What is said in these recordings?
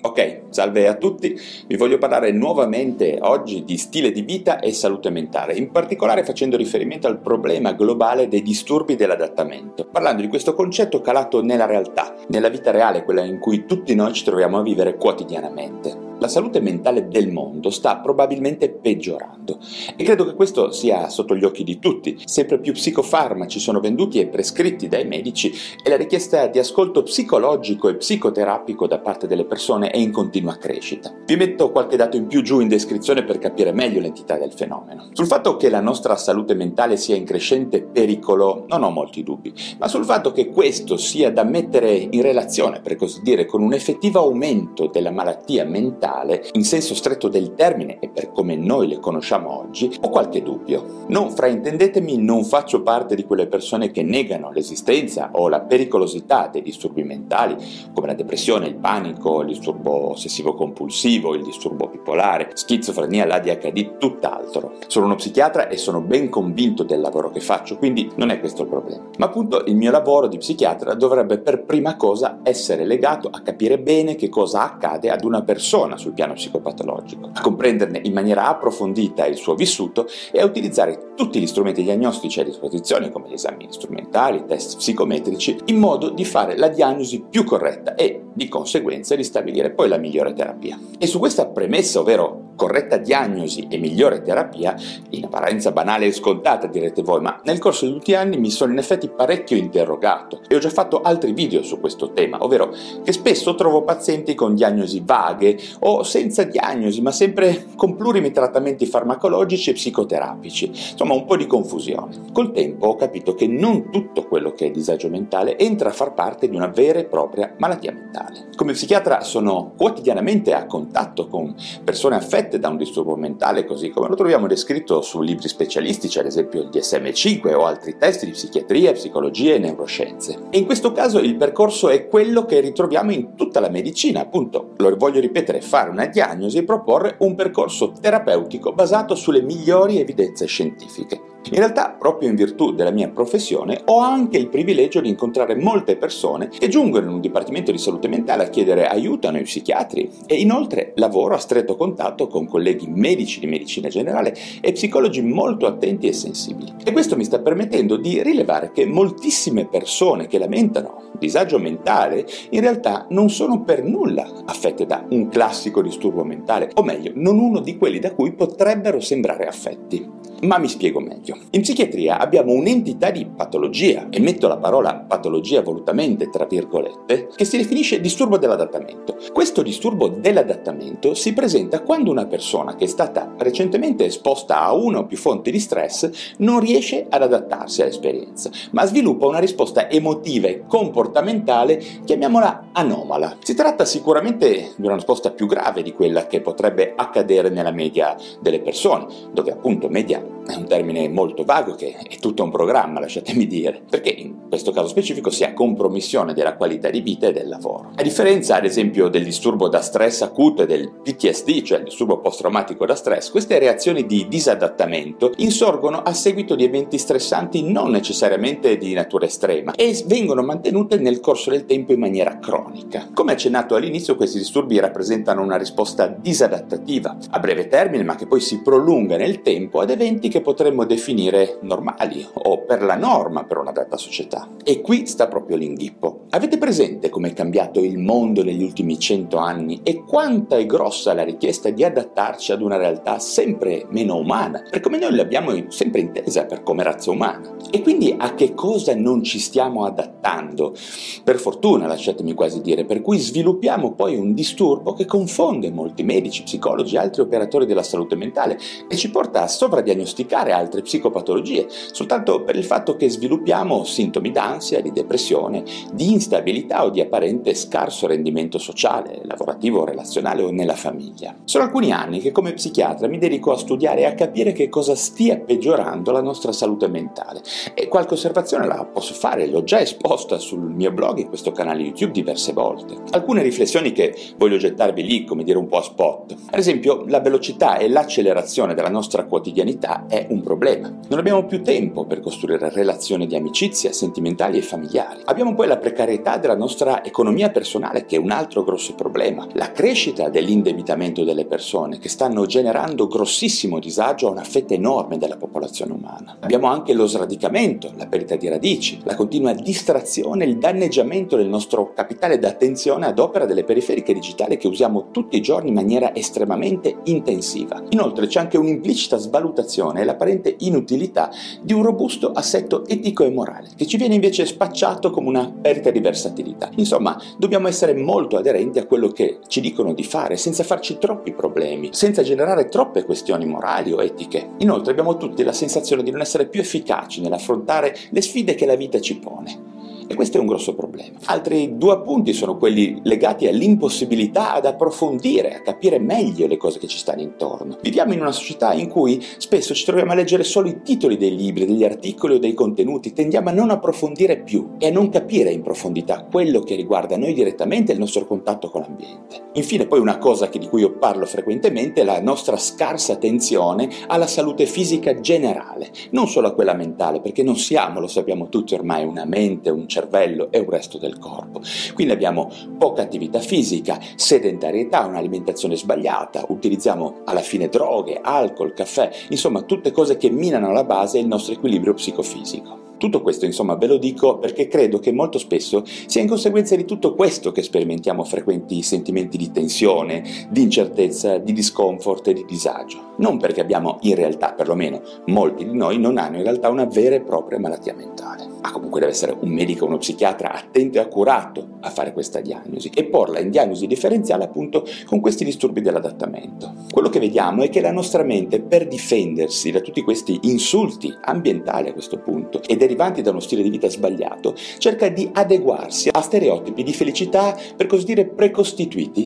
Ok, salve a tutti. Vi voglio parlare nuovamente oggi di stile di vita e salute mentale, in particolare facendo riferimento al problema globale dei disturbi dell'adattamento, parlando di questo concetto calato nella realtà, nella vita reale, quella in cui tutti noi ci troviamo a vivere quotidianamente. La salute mentale del mondo sta probabilmente peggiorando e credo che questo sia sotto gli occhi di tutti. Sempre più psicofarmaci sono venduti e prescritti dai medici e la richiesta di ascolto psicologico e psicoterapico da parte delle persone è in continua crescita. Vi metto qualche dato in più giù in descrizione per capire meglio l'entità del fenomeno. Sul fatto che la nostra salute mentale sia in crescente pericolo non ho molti dubbi, ma sul fatto che questo sia da mettere in relazione, per così dire, con un effettivo aumento della malattia mentale mentale, in senso stretto del termine e per come noi le conosciamo oggi, ho qualche dubbio. Non fraintendetemi, non faccio parte di quelle persone che negano l'esistenza o la pericolosità dei disturbi mentali, come la depressione, il panico, il disturbo ossessivo-compulsivo, il disturbo bipolare, schizofrenia, l'ADHD, tutt'altro. Sono uno psichiatra e sono ben convinto del lavoro che faccio, quindi non è questo il problema. Ma appunto il mio lavoro di psichiatra dovrebbe per prima cosa essere legato a capire bene che cosa accade ad una persona sul piano psicopatologico, a comprenderne in maniera approfondita il suo vissuto e a utilizzare tutti gli strumenti diagnostici a disposizione, come gli esami strumentali, i test psicometrici, in modo di fare la diagnosi più corretta e, di conseguenza, di stabilire poi la migliore terapia. E su questa premessa, ovvero corretta diagnosi e migliore terapia, in apparenza banale e scontata direte voi, ma nel corso degli ultimi anni mi sono in effetti parecchio interrogato e ho già fatto altri video su questo tema, ovvero che spesso trovo pazienti con diagnosi vaghe o senza diagnosi, ma sempre con plurimi trattamenti farmacologici e psicoterapici, insomma un po' di confusione. Col tempo ho capito che non tutto quello che è disagio mentale entra a far parte di una vera e propria malattia mentale. Come psichiatra sono quotidianamente a contatto con persone affette da un disturbo mentale, così come lo troviamo descritto su libri specialistici, ad esempio il DSM-5 o altri testi di psichiatria, psicologia e neuroscienze. E in questo caso il percorso è quello che ritroviamo in tutta la medicina, appunto, lo voglio ripetere, fare una diagnosi e proporre un percorso terapeutico basato sulle migliori evidenze scientifiche. In realtà, proprio in virtù della mia professione, ho anche il privilegio di incontrare molte persone che giungono in un dipartimento di salute mentale a chiedere aiuto ai psichiatri e inoltre lavoro a stretto contatto con colleghi medici di medicina generale e psicologi molto attenti e sensibili. E questo mi sta permettendo di rilevare che moltissime persone che lamentano disagio mentale in realtà non sono per nulla affette da un classico disturbo mentale, o meglio, non uno di quelli da cui potrebbero sembrare affetti. Ma mi spiego meglio. In psichiatria abbiamo un'entità di patologia, e metto la parola patologia volutamente tra virgolette, che si definisce disturbo dell'adattamento. Questo disturbo dell'adattamento si presenta quando una persona che è stata recentemente esposta a una o più fonti di stress non riesce ad adattarsi all'esperienza, ma sviluppa una risposta emotiva e comportamentale, chiamiamola anomala. Si tratta sicuramente di una risposta più grave di quella che potrebbe accadere nella media delle persone, dove appunto media è un termine molto vago che è tutto un programma, lasciatemi dire, perché in questo caso specifico si ha compromissione della qualità di vita e del lavoro. A differenza ad esempio del disturbo da stress acuto e del PTSD, cioè il disturbo post-traumatico da stress, queste reazioni di disadattamento insorgono a seguito di eventi stressanti non necessariamente di natura estrema e vengono mantenute nel corso del tempo in maniera cronica. Come accennato all'inizio, questi disturbi rappresentano una risposta disadattativa a breve termine, ma che poi si prolunga nel tempo ad eventi eventi che potremmo definire normali o per la norma per una data società. E qui sta proprio l'inghippo. Avete presente come è cambiato il mondo negli ultimi cento anni e quanta è grossa la richiesta di adattarci ad una realtà sempre meno umana, per come noi l'abbiamo sempre intesa per come razza umana? E quindi a che cosa non ci stiamo adattando? Per fortuna, lasciatemi quasi dire, per cui sviluppiamo poi un disturbo che confonde molti medici, psicologi e altri operatori della salute mentale e ci porta a sovradiagnosticare diagnosticare altre psicopatologie, soltanto per il fatto che sviluppiamo sintomi d'ansia, di depressione, di instabilità o di apparente scarso rendimento sociale, lavorativo, relazionale o nella famiglia. Sono alcuni anni che come psichiatra mi dedico a studiare e a capire che cosa stia peggiorando la nostra salute mentale e qualche osservazione la posso fare, l'ho già esposta sul mio blog e questo canale YouTube diverse volte. Alcune riflessioni che voglio gettarvi lì, come dire un po' a spot. Ad esempio, la velocità e l'accelerazione della nostra quotidianità è un problema. Non abbiamo più tempo per costruire relazioni di amicizia, sentimentali e familiari. Abbiamo poi la precarietà della nostra economia personale, che è un altro grosso problema. La crescita dell'indebitamento delle persone, che stanno generando grossissimo disagio a una fetta enorme della popolazione umana. Abbiamo anche lo sradicamento, la perdita di radici, la continua distrazione, il danneggiamento del nostro capitale d'attenzione ad opera delle periferiche digitali che usiamo tutti i giorni in maniera estremamente intensiva. Inoltre c'è anche un'implicita svalutazione e l'apparente inutilità di un robusto assetto etico e morale, che ci viene invece spacciato come una perdita di versatilità. Insomma, dobbiamo essere molto aderenti a quello che ci dicono di fare, senza farci troppi problemi, senza generare troppe questioni morali o etiche. Inoltre abbiamo tutti la sensazione di non essere più efficaci nell'affrontare le sfide che la vita ci pone. E questo è un grosso problema. Altri due appunti sono quelli legati all'impossibilità ad approfondire, a capire meglio le cose che ci stanno intorno. Viviamo in una società in cui spesso ci troviamo a leggere solo i titoli dei libri, degli articoli o dei contenuti, tendiamo a non approfondire più e a non capire in profondità quello che riguarda noi direttamente e il nostro contatto con l'ambiente. Infine poi una cosa di cui io parlo frequentemente è la nostra scarsa attenzione alla salute fisica generale, non solo a quella mentale, perché non siamo, lo sappiamo tutti ormai, una mente, un cervello cervello e un resto del corpo. Quindi abbiamo poca attività fisica, sedentarietà, un'alimentazione sbagliata, utilizziamo alla fine droghe, alcol, caffè, insomma tutte cose che minano alla base il nostro equilibrio psicofisico. Tutto questo, insomma, ve lo dico perché credo che molto spesso sia in conseguenza di tutto questo che sperimentiamo frequenti sentimenti di tensione, di incertezza, di discomfort e di disagio. Non perché abbiamo in realtà, perlomeno molti di noi, non hanno in realtà una vera e propria malattia mentale. Ma comunque deve essere un medico uno psichiatra attento e accurato a fare questa diagnosi e porla in diagnosi differenziale appunto con questi disturbi dell'adattamento. Quello che vediamo è che la nostra mente per difendersi da tutti questi insulti ambientali a questo punto ed derivanti da uno stile di vita sbagliato, cerca di adeguarsi a stereotipi di felicità per così dire precostituiti.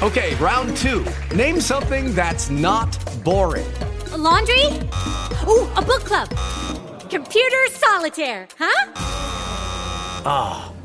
Ok, round 2. Name something that's not boring. A laundry? Ooh, a book club. Computer solitaire, huh? Ah, oh,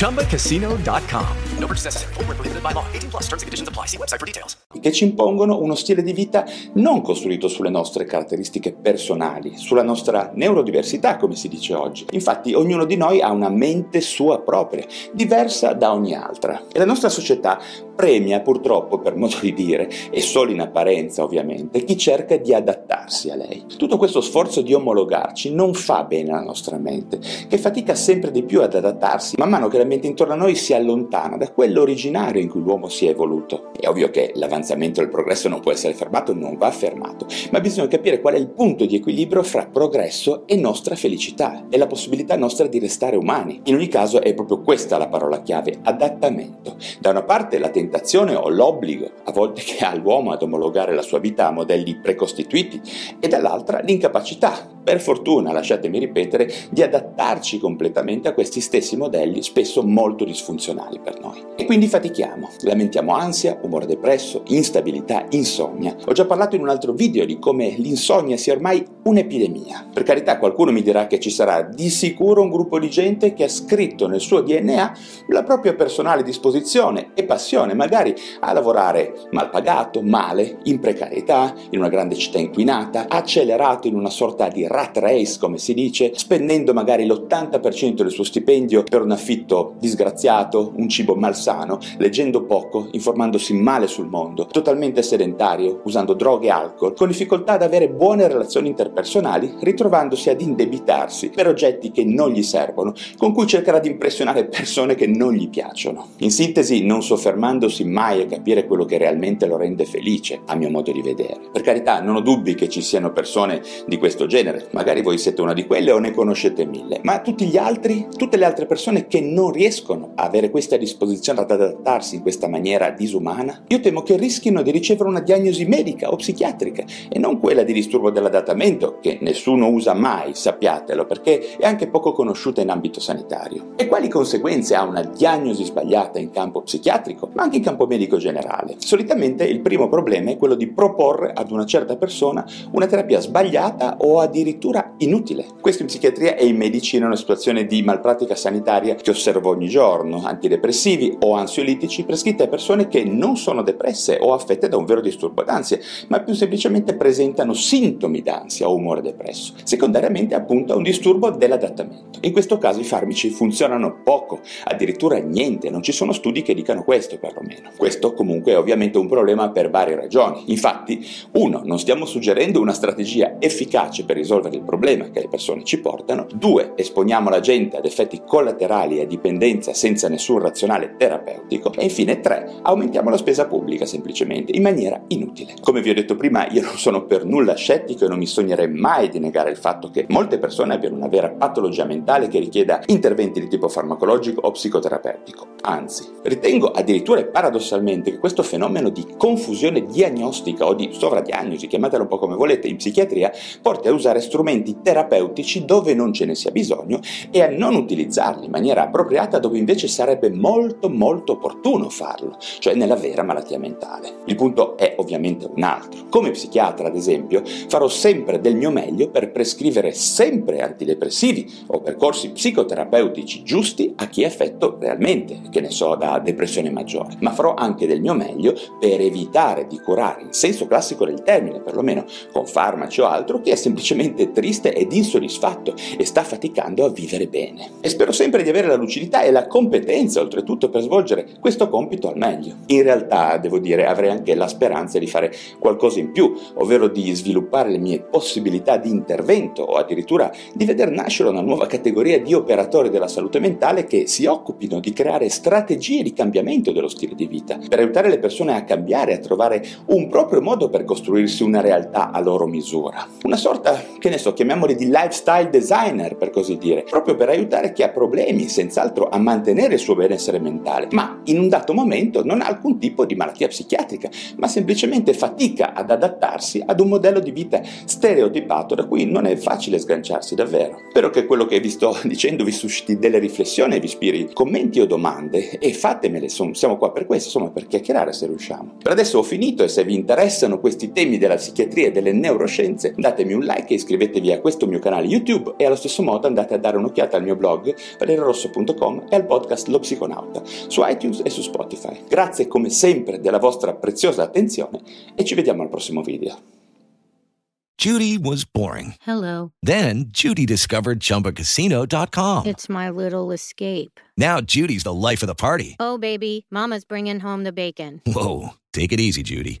ChumbaCasino.com. No purchase necessary. Full prohibited by law. 18 plus terms and conditions apply. See website for details. Che ci impongono uno stile di vita non costruito sulle nostre caratteristiche personali, sulla nostra neurodiversità, come si dice oggi. Infatti, ognuno di noi ha una mente sua propria, diversa da ogni altra. E la nostra società premia, purtroppo, per modo di dire, e solo in apparenza ovviamente, chi cerca di adattarsi a lei. Tutto questo sforzo di omologarci non fa bene alla nostra mente, che fatica sempre di più ad adattarsi man mano che l'ambiente intorno a noi si allontana da quello originario in cui l'uomo si è evoluto. È ovvio che l'avanzamento e il progresso non può essere fermato, non va fermato, ma bisogna capire qual è il punto di equilibrio fra progresso e nostra felicità e la possibilità nostra di restare umani. In ogni caso è proprio questa la parola chiave, adattamento. Da una parte la tentazione o l'obbligo, a volte che ha l'uomo ad omologare la sua vita a modelli precostituiti, e dall'altra l'incapacità, per fortuna, lasciatemi ripetere, di adattarci completamente a questi stessi modelli, spesso molto disfunzionali per noi. E quindi fatichiamo, lamentiamo ansia, umore depresso, instabilità, insonnia. Ho già parlato in un altro video di come l'insonnia sia ormai un'epidemia. Per carità, qualcuno mi dirà che ci sarà di sicuro un gruppo di gente che ha scritto nel suo DNA la propria personale disposizione e passione, magari a lavorare mal pagato, male, in precarietà, in una grande città inquinata, accelerato in una sorta di rat race, come si dice, spendendo magari l'80% del suo stipendio per un affitto disgraziato, un cibo malsano, leggendo poco, informandosi male sul mondo, totalmente sedentario, usando droghe e alcol, con difficoltà ad avere buone relazioni interpersonali, ritrovandosi ad indebitarsi per oggetti che non gli servono, con cui cercherà di impressionare persone che non gli piacciono. In sintesi, non soffermandosi mai a capire quello che realmente lo rende felice, a mio modo di vedere. Per carità, non ho dubbi che ci siano persone di questo genere, magari voi siete una di quelle o ne conoscete mille, ma tutti gli altri, tutte le altre persone che non riescono a avere questa disposizione ad adattarsi in questa maniera disumana, io temo che rischino di ricevere una diagnosi medica o psichiatrica e non quella di disturbo dell'adattamento, che nessuno usa mai, sappiatelo, perché è anche poco conosciuta in ambito sanitario. E quali conseguenze ha una diagnosi sbagliata in campo psichiatrico, ma anche in campo medico generale? Solitamente il primo problema è quello di proporre ad una certa persona una terapia sbagliata o addirittura inutile. Questo in psichiatria e in medicina è una situazione di malpratica sanitaria che osservo ogni giorno, antidepressivi o ansiolitici prescritti a persone che non sono depresse o affette da un vero disturbo d'ansia, ma più semplicemente presentano sintomi d'ansia o umore depresso, secondariamente appunto a un disturbo dell'adattamento. In questo caso i farmaci funzionano poco, addirittura niente, non ci sono studi che dicano questo perlomeno. Questo comunque è ovviamente un problema per varie ragioni. Infatti, uno, non stiamo suggerendo una strategia efficace per risolvere il problema che le persone ci portano, due, esponiamo la gente ad effetti collaterali e a dipendenza senza nessun razionale terapeutico e infine tre, aumentiamo la spesa pubblica semplicemente in maniera inutile. Come vi ho detto prima, io non sono per nulla scettico e non mi sognerei mai di negare il fatto che molte persone abbiano una vera patologia mentale che richieda interventi di tipo farmacologico o psicoterapeutico. Anzi, ritengo addirittura e paradossalmente che questo fenomeno di confusione diagnostica o di sovradiagnosi, chiamatela un po' come volete, in psichiatria, porti a usare strumenti terapeutici dove non ce ne sia bisogno e a non utilizzarli in maniera appropriata dove invece sarebbe molto molto opportuno farlo, cioè nella vera malattia mentale. Il punto è ovviamente un altro. Come psichiatra, ad esempio, farò sempre del mio meglio per prescrivere sempre antidepressivi o percorsi psicoterapeutici giusti a chi è affetto realmente, che ne so, da depressione maggiore, ma farò anche del mio meglio per evitare di curare, in senso classico del termine, perlomeno con farmaci o altro, chi è semplicemente triste ed insoddisfatto e sta faticando a vivere bene. E spero sempre di avere la lucidità e la competenza, oltretutto, per svolgere questo compito al meglio. In realtà, devo dire, avrei anche la speranza di fare qualcosa in più, ovvero di sviluppare le mie possibilità di intervento o addirittura di vedere nascere una nuova categoria di operatori della salute mentale che si occupino di creare strategie di cambiamento dello stile di vita, per aiutare le persone a cambiare, a trovare un proprio modo per costruirsi una realtà a loro misura. Una sorta, che ne so, chiamiamoli di lifestyle designer, per così dire, proprio per aiutare chi ha problemi, senz'altro, a mantenere il suo benessere mentale, ma in un dato momento non ha alcun tipo di malattia psichiatrica, ma semplicemente fatica ad adattarsi ad un modello di vita stereotipato da cui non è facile sganciarsi davvero. Spero che quello che vi sto dicendo vi susciti delle riflessioni vi ispiri commenti o domande e fatemele, siamo qua per questo, insomma per chiacchierare se riusciamo. Per adesso ho finito e se vi interessano questi temi della psichiatria e delle neuroscienze datemi un like e iscrivetevi a questo mio canale YouTube e allo stesso modo andate a dare un'occhiata al mio blog valeriorosso.com e al podcast Lo Psiconauta su iTunes e su Spotify. Grazie come sempre della vostra preziosa attenzione e ci vediamo al prossimo video. Judy was boring. Hello. Then Judy discovered ChumbaCasino.com. It's my little escape. Now Judy's the life of the party. Oh, baby, Mama's bringing home the bacon. Whoa, take it easy, Judy.